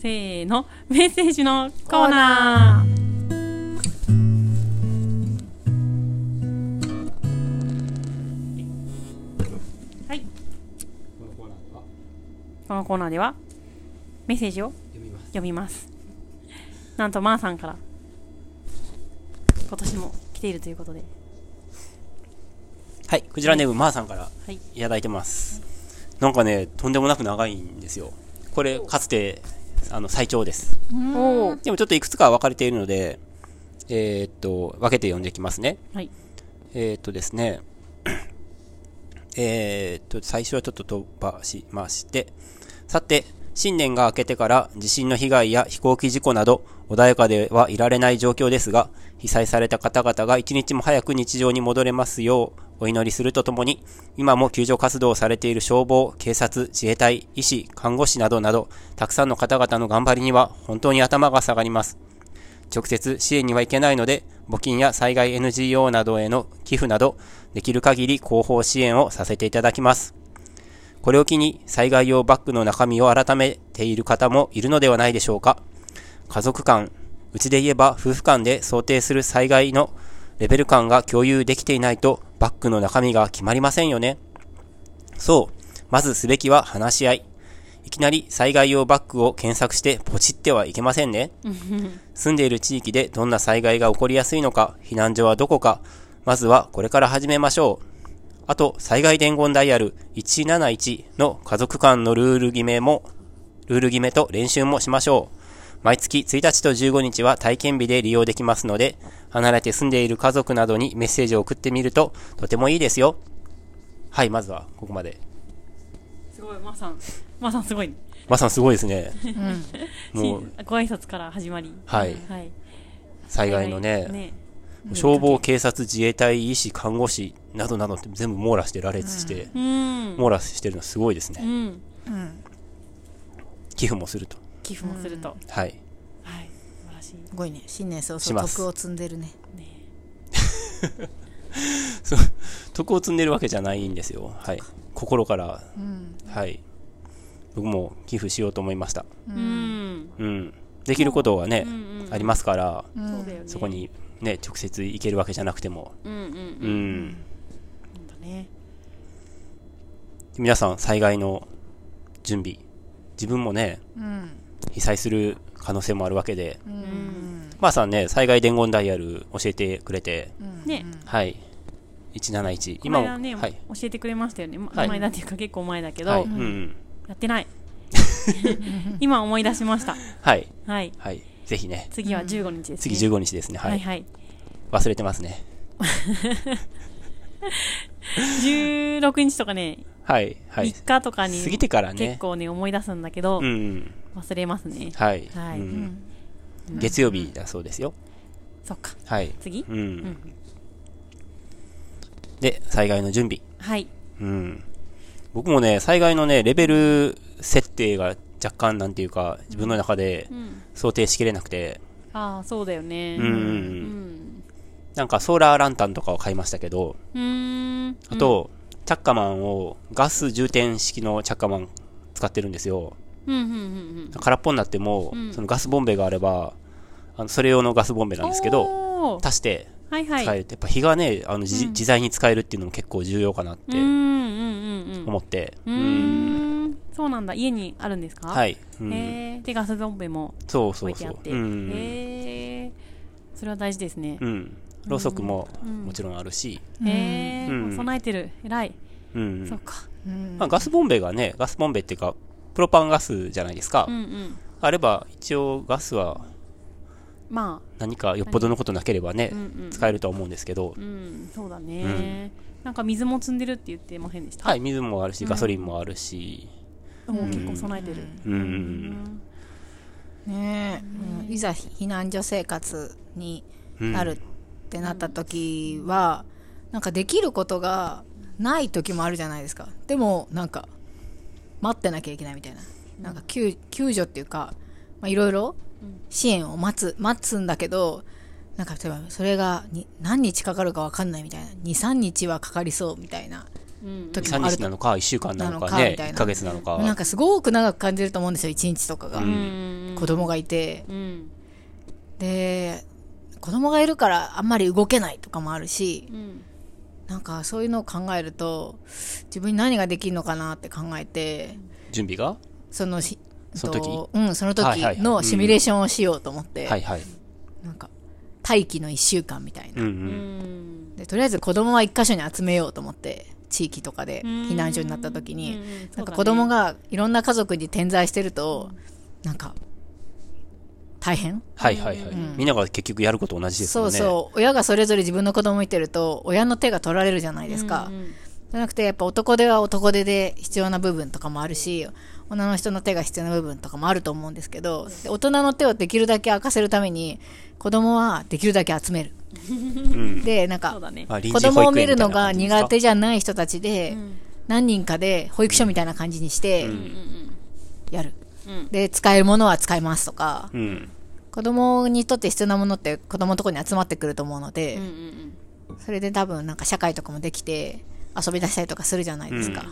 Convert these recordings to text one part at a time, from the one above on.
せーの。メッセージのコーナー。はい。このコーナーではメッセージを読みます。読みます。なんとまーさんから今年も来ているということで。はいクジラネームまーさんからはい。いただいてます。なんかねとんでもなく長いんですよこれかつてあの最長です。でもちょっといくつか分かれているのでえーっと分けて読んでいきますね。はい。えーっとですね。えーっと最初はちょっと飛ばしまして。さて新年が明けてから地震の被害や飛行機事故など穏やかではいられない状況ですが被災された方々が一日も早く日常に戻れますようお祈りするとともに今も救助活動をされている消防、警察、自衛隊、医師、看護師などなどたくさんの方々の頑張りには本当に頭が下がります直接支援には行けないので、募金や災害 NGO などへの寄付など、できる限り広報支援をさせていただきます。これを機に災害用バッグの中身を改めている方もいるのではないでしょうか。家族間、うちで言えば夫婦間で想定する災害のレベル感が共有できていないとバッグの中身が決まりませんよね。そう。まずすべきは話し合い。いきなり災害用バッグを検索してポチってはいけませんね。住んでいる地域でどんな災害が起こりやすいのか、避難所はどこか、まずはこれから始めましょう。あと、災害伝言ダイヤル171の家族間のルール決めも、ルール決めと練習もしましょう。毎月1日と15日は体験日で利用できますので、離れて住んでいる家族などにメッセージを送ってみるととてもいいですよ。はい、まずはここまで。すごいまーさんまーさんすごいまさんすごいですね。もしう、ご挨拶から始まりはいはい災害のね、ね消防、警察、自衛隊、医師、看護師などなどって全部網羅して羅列して、うん網羅してるのすごいですね。うんうん寄付もすると。寄付もすると、はい。はい。素晴らしい。すごいね。新年早します。々徳を積んでるね。徳を積んでるわけじゃないんですよ。はい。心から、うん。はい。僕も寄付しようと思いました。うん。うん。できることはね、うんうんありますから、うんそうだよね。そこにね、直接行けるわけじゃなくても、うんうんううん。ん。そうだね。皆さん、災害の準備。自分もね、うん被災する可能性もあるわけで、うんまあさんね、災害伝言ダイヤル教えてくれて、ねはい。171。こ今も、ね、はい。教えてくれましたよね、まはい前だっていうか結構前だけど、はい。うんうん。やってない 今思い出しましたはい。はいはい。ぜひね。次は15日ですね次15日ですね。はい。はいはい忘れてますね。16日とかね、はい。はい。3日とかに過ぎてからね結構ね思い出すんだけど、うんうん。忘れますねはい。はいうん月曜日だそうですよ。そっかはい。次？うん。で、災害の準備。はいうん。僕もね、災害のね、レベル設定が若干なんていうか、自分の中でうん想定しきれなくて、ああそうだよねうんうんううんんなんかソーラーランタンとかを買いましたけど、うーんあと、チャッカマンをガス充填式のチャッカマン使ってるんですよ。うんうんうんうん。空っぽになっても、うん。そのガスボンベがあれば、あのそれ用のガスボンベなんですけど、足してはいはい。使えるって、やっぱ火がね、あの、じうん。自在に使えるっていうのも結構重要かなって思って、ううん。そうなんだ。家にあるんですか？はい。うん。へえでガスボンベもそうそうそう。置いてあっ。て。うん。へえそれは大事ですね。うん。ろうそくもうん。もちろんあるし、へえうん。備えてる。偉い。うん。そっか。うん。まあ、ガスボンベがね、ガスボンベっていうか、プロパンガスじゃないですか。うんうん。あれば、一応ガスはま何かよっぽどのことなければねあ、うんうん。使えるとは思うんですけど。う、ん。そうだね。なんか水も積んでるって言ってませんでした？はい、水もあるし、ガソリンもあるし、おー結構備えてる。うん。うんねえ、うん。いざ避難所生活にうん。なるってなった時は、なんかできることがない時もあるじゃないですか。でもなんか待ってなきゃいけないみたいな。なんか救救助っていうかまあいろいろ支援を待つ待つんだけどなんか例えばそれがに何日かかるか分かんないみたいな。23日はかかりそうみたいなうん。3時もあると。日なのか、1週間なのかねかみたい、な。1ヶ月なのか。なんかすごく長く感じると思うんですよ、1日とかが。うん。子供がいて。うん。で、子供がいるからあんまり動けないとかもあるし、うん。なんかそういうのを考えると、自分に何ができるのかなって考えて、準備が？そのし、その時？とうん、その時のシミュレーションをしようと思って、はいはい。なんか、待機の1週間みたいな。うんう。うん。んでとりあえず子供は一箇所に集めようと思って、地域とかでうん。避難所になった時に、うんうんなんか子供がいろんな家族に点在してると、なんか、大変？はいはいはい。みんなが結局やること同じですそうよね。そう親がそれぞれ自分の子供見てると親の手が取られるじゃないですか、うんうんじゃなくてやっぱ男手は男手で必要な部分とかもあるし女の人の手が必要な部分とかもあると思うんですけどで大人の手をできるだけ明かせるために子供はできるだけ集める、うん。でなんかね。子供を見るのが苦手じゃない人たちで、何人かで保育所みたいな感じにしてやる、うんで使えるものは使いますとか。うん。子供にとって必要なものって子供のところに集まってくると思うので、うんうんそれで多分なんか社会とかもできて遊び出したりとかするじゃないですか、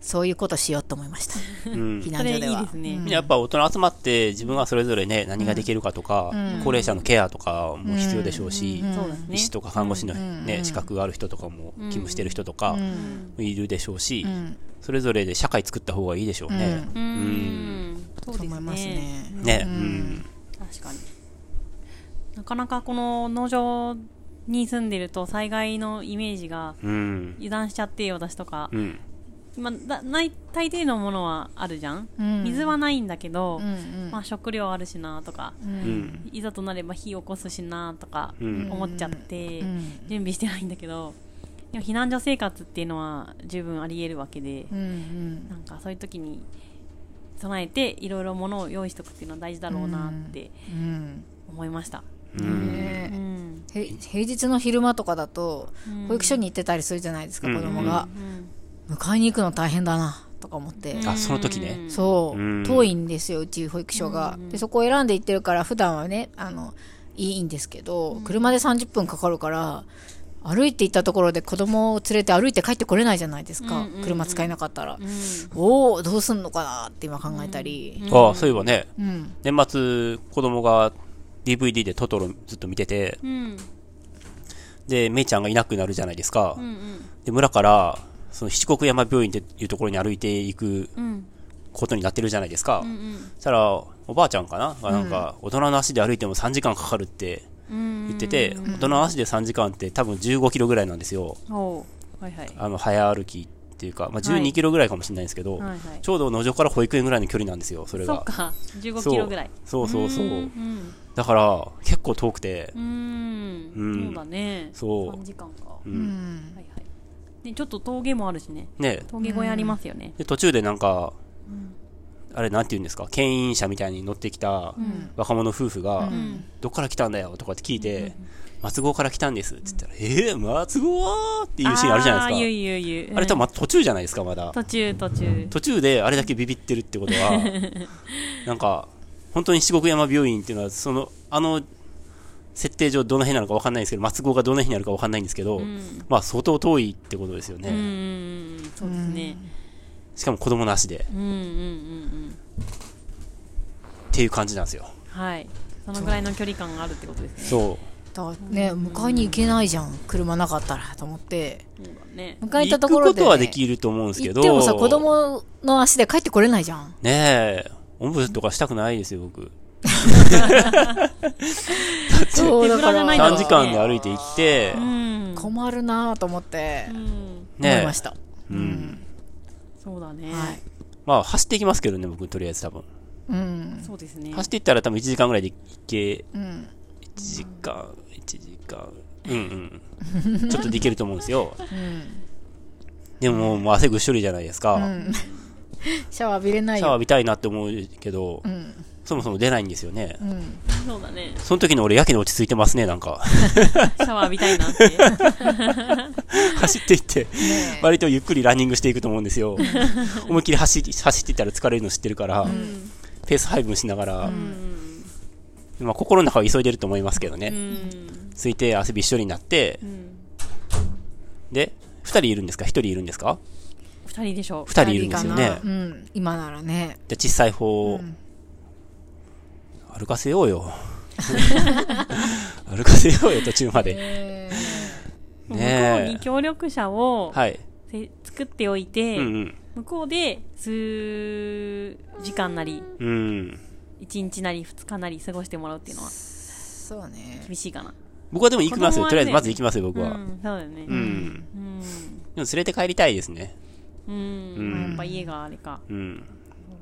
そういうことしようと思いました。うん。避。それい難所では。いですね。みん。なやっぱ大人集まって自分がそれぞれね、何ができるかとか、高齢者のケアとかも必要でしょうし、医師とか看護師のね、資格がある人とかも勤務してる人とかいるでしょうし、それぞれで社会作った方がいいでしょうね。うん。うん。そうですと思いますね。ねね、うん。確かに。なかなかこの農場に住んでると災害のイメージがうん。油断しちゃって私とか、うん。まあ、だない大抵のものはあるじゃん、うん。水はないんだけど、うんうん。まあ、食料あるしなとか、うん。いざとなれば火起こすしなとかうん。思っちゃって、ん。準備してないんだけどでも避難所生活っていうのは十分あり得るわけで、うんうん。なんかそういう時に備えていろいろ物を用意しておくっていうのは大事だろうなってうん思いました、うん。平日の昼間とかだとうん。保育所に行ってたりするじゃないですか、うん。子供が、迎えに行くの大変だなとか思って、あ、その時ね。そう、うん。遠いんですようち保育所が、でそこを選んで行ってるから普段はねあのいいんですけど、車で30分かかるから歩いて行ったところで子供を連れて歩いて帰ってこれないじゃないですか、うんうんうん。車使えなかったら、うん。おおどうすんのかなって今考えたり、あ、そういえばね、うん。年末子供が DVD でトトロずっと見てて、うん。で、メイちゃんがいなくなるじゃないですか。うんで、村から、その七国山病院っていうところに歩いていくうん。ことになってるじゃないですか。うんそしたら、おばあちゃんかながなんか、大人の足で歩いても3時間かかるってうん言ってて、大人の足で3時間って多分15キロぐらいなんですよ。はいはい。あの、早歩きっていうか、まあ、はい。12キロぐらいかもしれないんですけど、はいはい。ちょうど農場から保育園ぐらいの距離なんですよ、それが。そっか。15キロぐらい。そうそうそう。うんだから、結構遠くて、うん。うん。そうだね。そう。3時間か。う。うん。んはいはい。でちょっと峠もあるしね。ね。峠小屋ありますよね。で、途中でなんか、あれなんて言うんですか、牽引車みたいに乗ってきた若者夫婦が、んどっから来たんだよとかって聞いて、松郷から来たんですって言ったら、えー、松郷？っていうシーンあるじゃないですか。あー言う言う言う。あれ多分途中じゃないですか、まだ。途中途中。途中であれだけビビってるってことは、なんか、本当に七国山病院っていうのは、その、あの、設定上どの辺なのか分かんないんですけど、松郷がどの辺にあるか分かんないんですけど、ん。まあ相当遠いってことですよね。うん。うんうんそうですねしかも子供なしで、うんうんうんうんっていう感じなんですよ。はい。そのぐらいの距離感があるってことですね。そだからね迎えに行けないじゃん。車なかったらと思って。そうだね。う。迎え行たところで、くことはできると思うんですけど、行ってもさ子供の足で帰ってこれないじゃん。ねえ、おんぶとかしたくないですよ、僕。そうだから。3手ぶらじゃないんだろう時間で歩いて行って、うん。困るなと思って。うん。思いねました、え、うん。そうだね。はい。まあ、走っていきますけどね、僕、とりあえず多分。うん。そうですね。走っていったら多分1時間ぐらいで行け、うん。1時間、1時間、うんうん。ちょっとできると思うんですよ。でももう、もう汗ぐっしょりじゃないですか。うん。シャワー浴びれないよ。シャワー浴びたいなって思うけど、うんそもそも出ないんですよね。うん。そうだね。その時の俺、やけに落ち着いてますね、なんか。シャワー浴びたいなって。走っていって、ね割とゆっくりランニングしていくと思うんですよ。思いっきり走り走っていったら疲れるの知ってるから、ペース配分しながら、まあ心の中は急いでると思いますけどね。うん。ついて汗びっしょりになってう、ん。で、二人いるんですか？一人いるんですか？二人でしょ。二人いるんですよね。うん。今ならね。じゃあ小さい方を、歩かせようよ。歩かせようよ、途中まで。え向こうねに協力者をえ。はい。せ作っておいて、うんうん。向こうで数時間なりうん。1日なり2日なり過ごしてもらうっていうのはそうね。厳しいかな僕はでも行きますよ。とりあえずまず行きますよ、僕は。うん、そうだよねうん。うんでも連れて帰りたいですね。うん、うんまあやっぱ家があれかうん。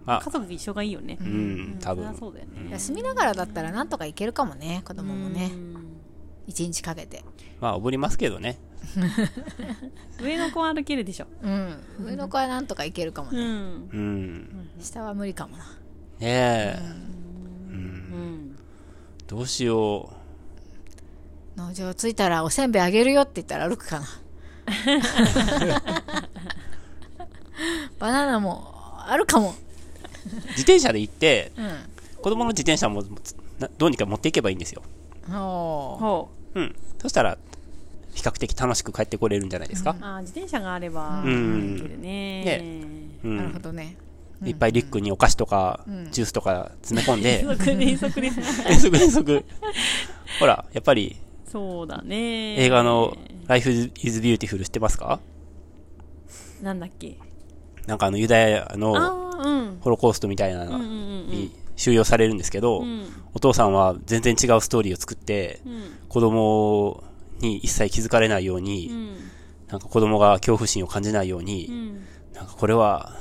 あ家、族一緒がいいよねうん、多分。そうだよね休みながらだったらなんとか行けるかもね、子供もねう。ん一日かけて。まあ、おぶりますけどね。上の子は歩けるでしょうん。上の子はなんとか行けるかもね。うんうん。下は無理かもな。ねえ。うんどうしよ農場着いたらおせんべいあげるよって言ったら歩くかな。バナナもあるかも。う。自転車で行って、うん。子供の自転車もなどうにか持っていけばいいんですよ。ほうん。そしたら、比較的楽しく帰ってこれるんじゃないですか。うあー自転車があればうんねねうんなるほどね。いっぱいリュックにお菓子とか、んジュースとか詰め込んで、遠足遠足です 遠足遠足。ほら、やっぱりそうだね映画の Life is Beautiful 知ってますか？なんだっけ？なんかあのユダヤあのあうんホロコーストみたいなのうんうんうんに収容されるんですけど、うん。お父さんは全然違うストーリーを作って、うん。子供に一切気づかれないよううに、ん。なんか子供が恐怖心を感じないように、うん。なんかこれは、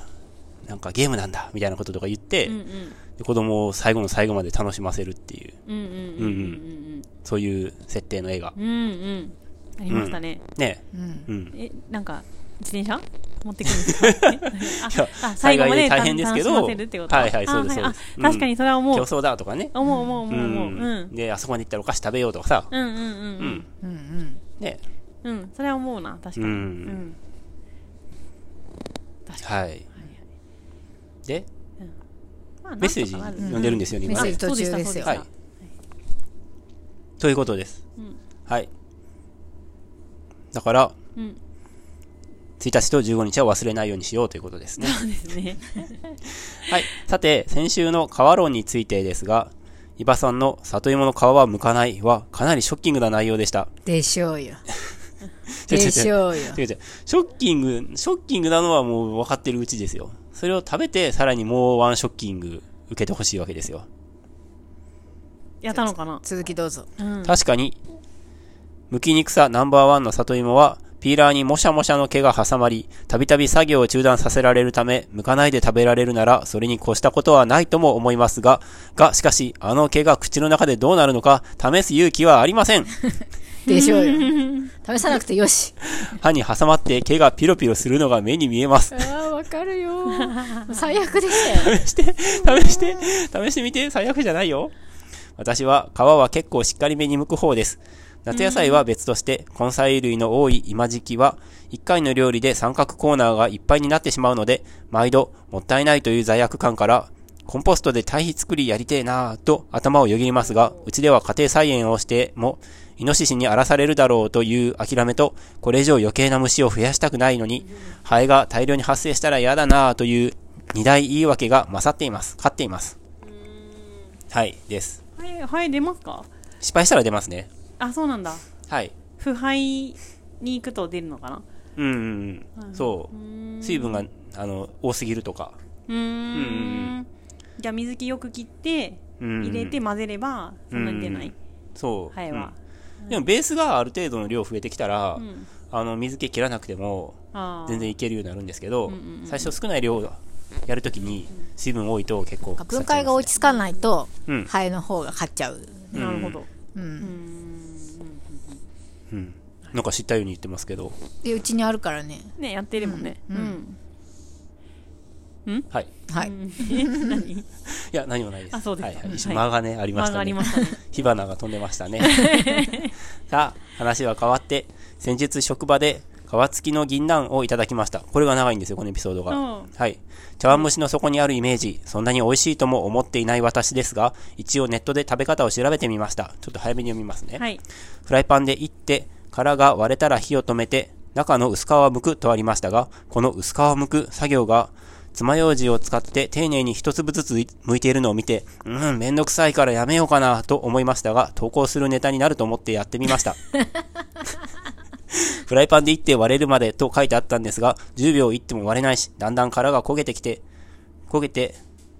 なんかゲームなんだみたいなこととか言って、うんで子供を最後の最後まで楽しませるっていう、うんうんうんうんそういう設定の映画。うんうん。うんありましたね。ね。うん。うん。えなんか自転車？持ってくるんですか？ああ最後まで災害で大変ですけどはいはいそうですそうです。あ確かにそれは思う。競争だとかね。思う思う思う思う。うん。うん。で、あそこまで行ったらお菓子食べようとかさ。うんうんうんうん。うん。うん。ね。うんそれは思うな確かに。うん。うん。確かはい。で、にまあメッセージ読んでるんですよね、今。ねメッセージ。途中ですよ。はい。ということです。うん。はい。だから、うん1日と15日は忘れないようにしようということですね。そうですねはい。さて、先週の皮論についてですが、伊庭さんの里芋の皮は剥かないはかなりショッキングな内容でした。でしょうよ。でしょうよ。違う違う。ショッキング、ショッキングなのはもう分かってるうちですよ。それを食べて、さらにもうワンショッキング受けてほしいわけですよ。やったのかな？続きどうぞ。うん確かに、剥きにくさナンバーワンの里芋は、ピーラーにもしゃもしゃの毛が挟まり、たびたび作業を中断させられるため、剥かないで食べられるなら、それに越したことはないとも思いますが、が、しかし、あの毛が口の中でどうなるのか、試す勇気はありません。でしょうよ。試さなくてよし。歯に挟まって毛がピロピロするのが目に見えます。ああ、わかるよ。最悪でしたよ。試して、試して、試してみて、最悪じゃないよ。私は皮は結構しっかりめに剥く方です。夏野菜は別として、根菜類の多い今時期は、1回の料理で三角コーナーがいっぱいになってしまうので、毎度、もったいないという罪悪感から、コンポストで堆肥作りやりてえなぁと頭をよぎりますが、うちでは家庭菜園をしても、イノシシに荒らされるだろうという諦めと、これ以上余計な虫を増やしたくないのに、ハエが大量に発生したら嫌だなぁという二大言い訳が勝っています。勝っています。はい、です。はいはい出ますか？失敗したら出ますね。あそうなんだ。はい。腐敗に行くと出るのかな？うんうんうん。そう。水分が、あの、多すぎるとか。うーん。じゃあ水気よく切ってうん入れて混ぜればそんなに出ない。そう。ハエは。うん。でもベースがある程度の量増えてきたら、ん。あの、水気切らなくても、あー。全然いけるようになるんですけど、んうんうん。最初少ない量やるときに水分多いと結構分解が落ち着かないと、うん。ハエの方が勝っちゃう。なるほど。う。うんんうん。なんか知ったように言ってますけど。で、うちにあるからね。ねやってるもんねうんうんはい。はい。え？何？いや、何もないです。あそうですかはいはい。一はい瞬間がね、ありま間があしたね。りましたね火花が飛んでましたね。さあ、話は変わって、先日職場で皮付きの銀杏をいただきました。これが長いんですよ、このエピソードが。うんはい。茶碗蒸しの底にあるイメージ、そんなに美味しいとも思っていない私ですが、一応ネットで食べ方を調べてみました。ちょっと早めに読みますね。はいフライパンでいって、殻が割れたら火を止めて、中の薄皮を剥くとありましたが、この薄皮を剥く作業が、爪楊枝を使って丁寧に一粒ずつ剥いているのを見て、うん、めんどくさいからやめようかなと思いましたが、投稿するネタになると思ってやってみました。フライパンでいって割れるまでと書いてあったんですが、10秒いっても割れないし、だんだん殻が焦げてきて、焦げて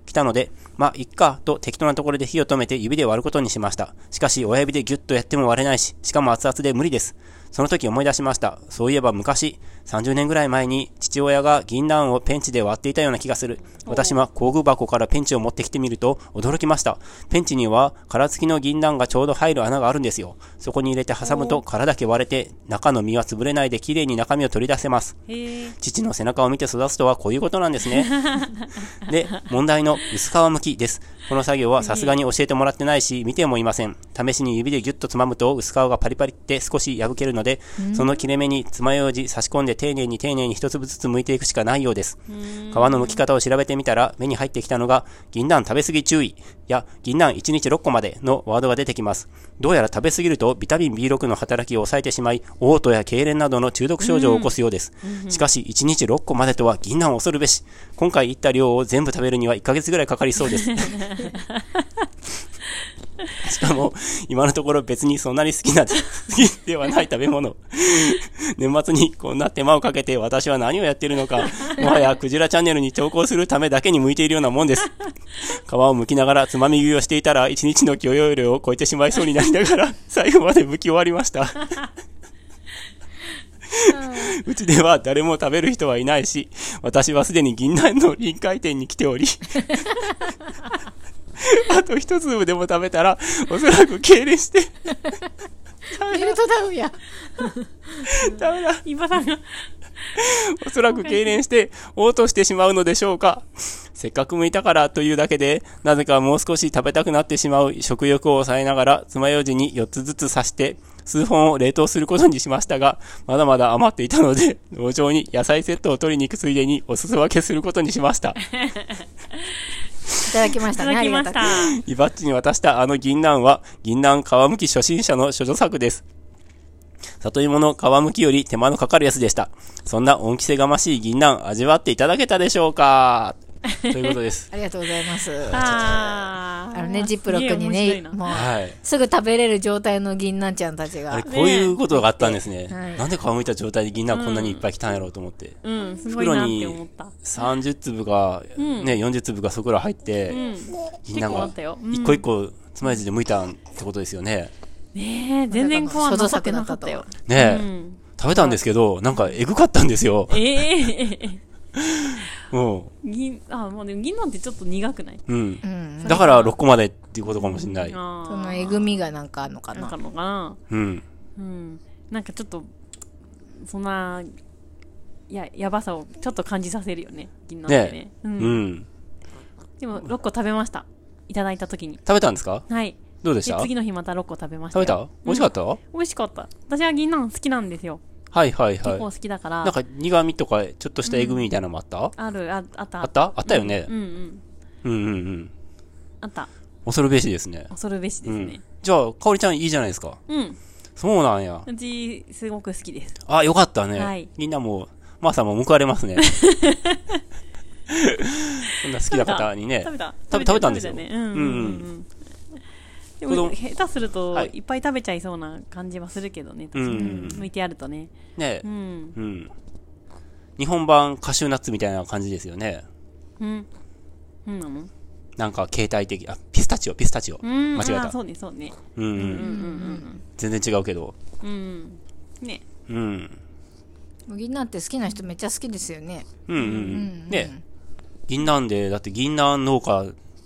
きたので、まあ、いっか、と適当なところで火を止めて指で割ることにしました。しかし、親指でギュッとやっても割れないし、しかも熱々で無理です。その時思い出しました。そういえば昔、30年ぐらい前に父親が銀杏をペンチで割っていたような気がする。私は工具箱からペンチを持ってきてみると驚きました。ペンチには殻付きの銀杏がちょうど入る穴があるんですよ。そこに入れて挟むと殻だけ割れて中の実は潰れないで綺麗に中身を取り出せます。父の背中を見て育つとはこういうことなんですね。で、問題の薄皮剥きです。この作業はさすがに教えてもらってないし、見てもいません。試しに指でギュッとつまむと薄皮がパリパリって少し破けるので、その切れ目に爪楊枝差し込んで丁寧に丁寧に一粒ずつ剥いていくしかないようです。皮の剥き方を調べてみたら、目に入ってきたのが、銀杏食べ過ぎ注意や銀杏1日6個までのワードが出てきます。どうやら食べ過ぎるとビタミン B6 の働きを抑えてしまい、嘔吐や痙攣などの中毒症状を起こすようです。しかし、1日6個までとは銀杏を恐るべし。今回言った量を全部食べるには1ヶ月ぐらいかかりそうです。しかも、今のところ別にそんなに好きな、好きではない食べ物。年末にこんな手間をかけて私は何をやっているのか、もはやクジラチャンネルに投稿するためだけに向いているようなもんです。皮を剥きながらつまみ食いをしていたら、一日の許容量を超えてしまいそうになりながら、最後まで剥き終わりました。うちでは誰も食べる人はいないし、私はすでに銀杏の臨界点に来ており、あと一粒でも食べたら、おそらく痙攣して、メルトダウンや。ダメだ。イバさんが、おそらく痙攣して、嘔吐してしまうのでしょうか。せっかく剥いたからというだけで、なぜかもう少し食べたくなってしまう食欲を抑えながら、爪楊枝に4つずつ刺して、数本を冷凍することにしましたが、まだまだ余っていたので、農場に野菜セットを取りに行くついでにお裾分けすることにしました。いただきましたね。いただきました。イバッチに渡したあの銀杏は、銀杏皮むき初心者の処女作です。里芋の皮むきより手間のかかるやつでした。そんな恩着せがましい銀杏、味わっていただけたでしょうか？ということです。ありがとうございます。あのね、ジップロックにね、もう、はい。すぐ食べれる状態の銀杏ちゃんたちが。こういうことがあったんですね。はいなんで皮むいた状態で銀杏こんなにいっぱい来たんやろうと思って。うん、すごいなって思った。30粒が、ね、40粒がそこら入って、うん。銀結杏が構あったよ。うん一個一個、つまようじで剥いたってことですよね。ねえ、全然怖なかったよ。ねえ、うん。食べたんですけど、なんかエグかったんですよ。ええも銀、あ、もうでも銀なんてちょっと苦くない？う、うんう。ん。だから6個までっていうことかもしれない。あそのえぐみがなんかあるのかな？なんか。のかな？うん。うん。なんかちょっと、そんな、や、やばさをちょっと感じさせるよね。銀なんてね。ねう。うんん。でも6個食べました。いただいた時に。食べたんですか？はい。でどうでした？次の日また6個食べました食べよ。た？美味しかった、美味しかった。私は銀杏好きなんですよ。はいはいはい。結構好きだから。なんか苦味とかちょっとしたえぐみみたいなのもあった、ある、ああった。あった？あったよねう。んうん。うんうんうん。あった。恐るべしですね。恐るべしですね。じゃあ、かおりちゃんいいじゃないですか？うん。そうなんや。うち、すごく好きです。あ、よかったね。はいみんなもう、マーさんも報われますね。そんな好きな方にね食。べた食べ食べたんですよね。うんうんうんうん。でも、下手すると、はいいっぱい食べちゃいそうな感じはするけどね。確かにうん剥いてあるとね。ねう。ん。うん。日本版カシューナッツみたいな感じですよね。うん。うんなの？なんか携帯的、あ、ピスタチオ、ピスタチオ。うん。間違えたそうね、そうね。うんう。うんんうん全然違うけど。うん。うん。ね。うん。銀杏って好きな人めっちゃ好きですよね。うんうんうん。ね。銀杏で、だって銀杏農家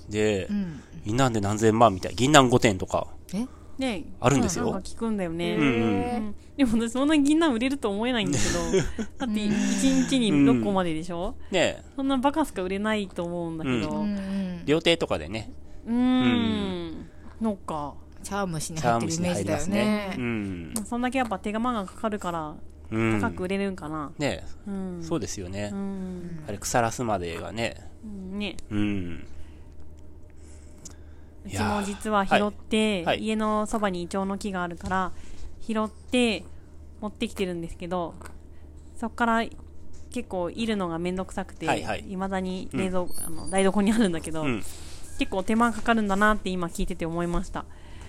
でう、ん。銀杏で何千万みたい。銀杏5点とかえ？ねあるんですよ聞くんだよね。うんうんうんでも私そんな銀杏売れると思えないんだけど、だって1日に6個まででしょ？ねそんなバカしか売れないと思うんだけど。ううんうん。料亭とかでね、ーん。のか。茶碗蒸しに茶入ってるイメージだよねね。。うん。そんだけやっぱ手間がかかるからうん。高く売れるんかな。ねうん。そうですよねう。ん。あれ、腐らすまでがね。うんね。うん。うちも実は拾って、はい。はい。家のそばにイチョウの木があるから、拾って持ってきてるんですけど、そっから結構いるのがめんどくさくて、はいはい。未だに冷蔵、あの台所にあるんだけど、うん。結構手間かかるんだなって今聞いてて思いました。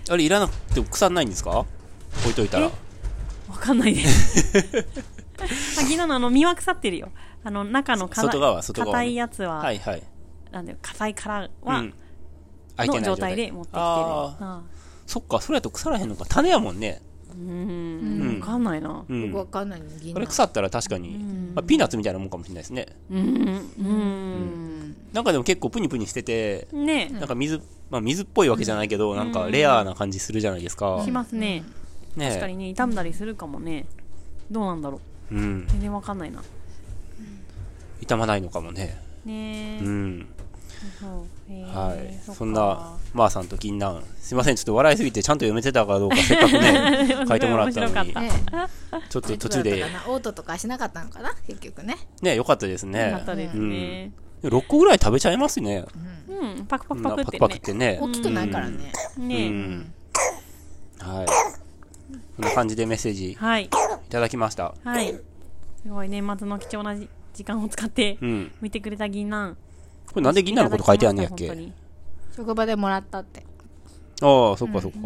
あれ、いらなくても腐んないんですか？置いといたら。わかんないです。あ昨日のあの身は腐ってるよ。あの中の外側外側ね。硬いやつは、はいはい。なんだよ硬い殻うは、ん。の状ない状態。態で持ってきてる。あそっか、それやと腐らへんのか。種やもんね。ーうん。わかんないな。うん。わかんないこれ杏。腐ったら確かに、まあ、ピーナッツみたいなもんかもしれないですね。うん。うん。なんかでも結構プニプニしてて、ね。なんか水、まあ水っぽいわけじゃないけど、なんかレアな感じするじゃないですか。しますね。ね。確かにね傷んだりするかもね。どうなんだろう。うん。全然わかんないな。傷まないのかもね。ね。えうん。はい。そんな、まーさんと銀杏。すいません、ちょっと笑いすぎてちゃんと読めてたかどうかせっかくね、書いてもらったのに。ちょっと途中で。オートとかしなかったのかな？結局ね。ね、よかったですよねかったですね。6個ぐらい食べちゃいますね。うん。パクパクパクってパクパクってね。大きくないからね。うね。ん。はい。こんな感じでメッセージいはい。ただきました。はい。すごい年末の貴重なじ時間を使ってうん。見てくれた銀杏これなんで銀杏のこと書いてあんねやっけ？職場でもらったってああ、そっかそっか。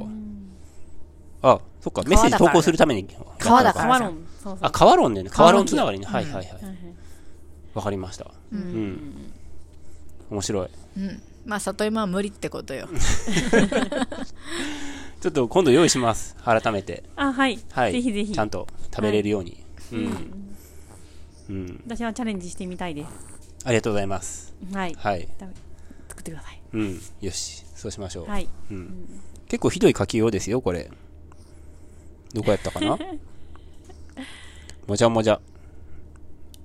あ、そっか、メッセージ投稿するために。川だからカワロンそうそうあ、カワロンね。カワロンつ川ながりね。はいはいはい。はいはいわかりました。うん。面白い。うんまあ里芋は無理ってことよ ちょっと今度用意します。改めて。あはいはい。ぜひぜひちゃんと食べれるように。うん。うん。私はチャレンジしてみたいですありがとうございます。はいはい。作ってくださいうん。よし。そうしましょう。はいうん。結構ひどい書きようですよ、これ。どこやったかな？もじゃもじゃ。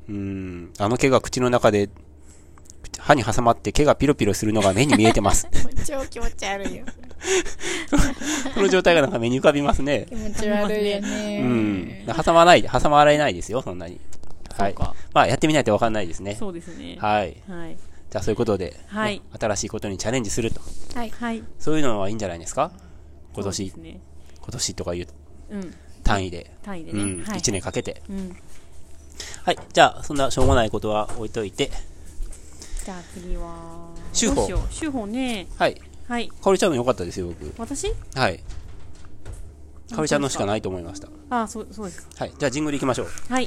うーん。あの毛が口の中で、歯に挟まって毛がピロピロするのが目に見えてます。超気持ち悪いよ その状態がなんか目に浮かびますね。気持ち悪いようねん。挟まない、挟まられないですよ、そんなに。はい。まあ、やってみないとわかんないですね。そうですねはい。はいじゃあ、そういうことで、ねはい新しいことにチャレンジすると。はいはいそういうのはいいんじゃないですか？今年、ね今年とかいううん単位で。単位でうん。ねはい1年かけて。うんはい。じゃあ、そんなしょうもないことは置いといて。じゃあ次は修法修法ねはい。はいかおりちゃんの良かったですよ、僕。私？はい。かおりちゃんのしかないと思いました。あそうそうですかはい。じゃあ、ジングル行きましょう。はい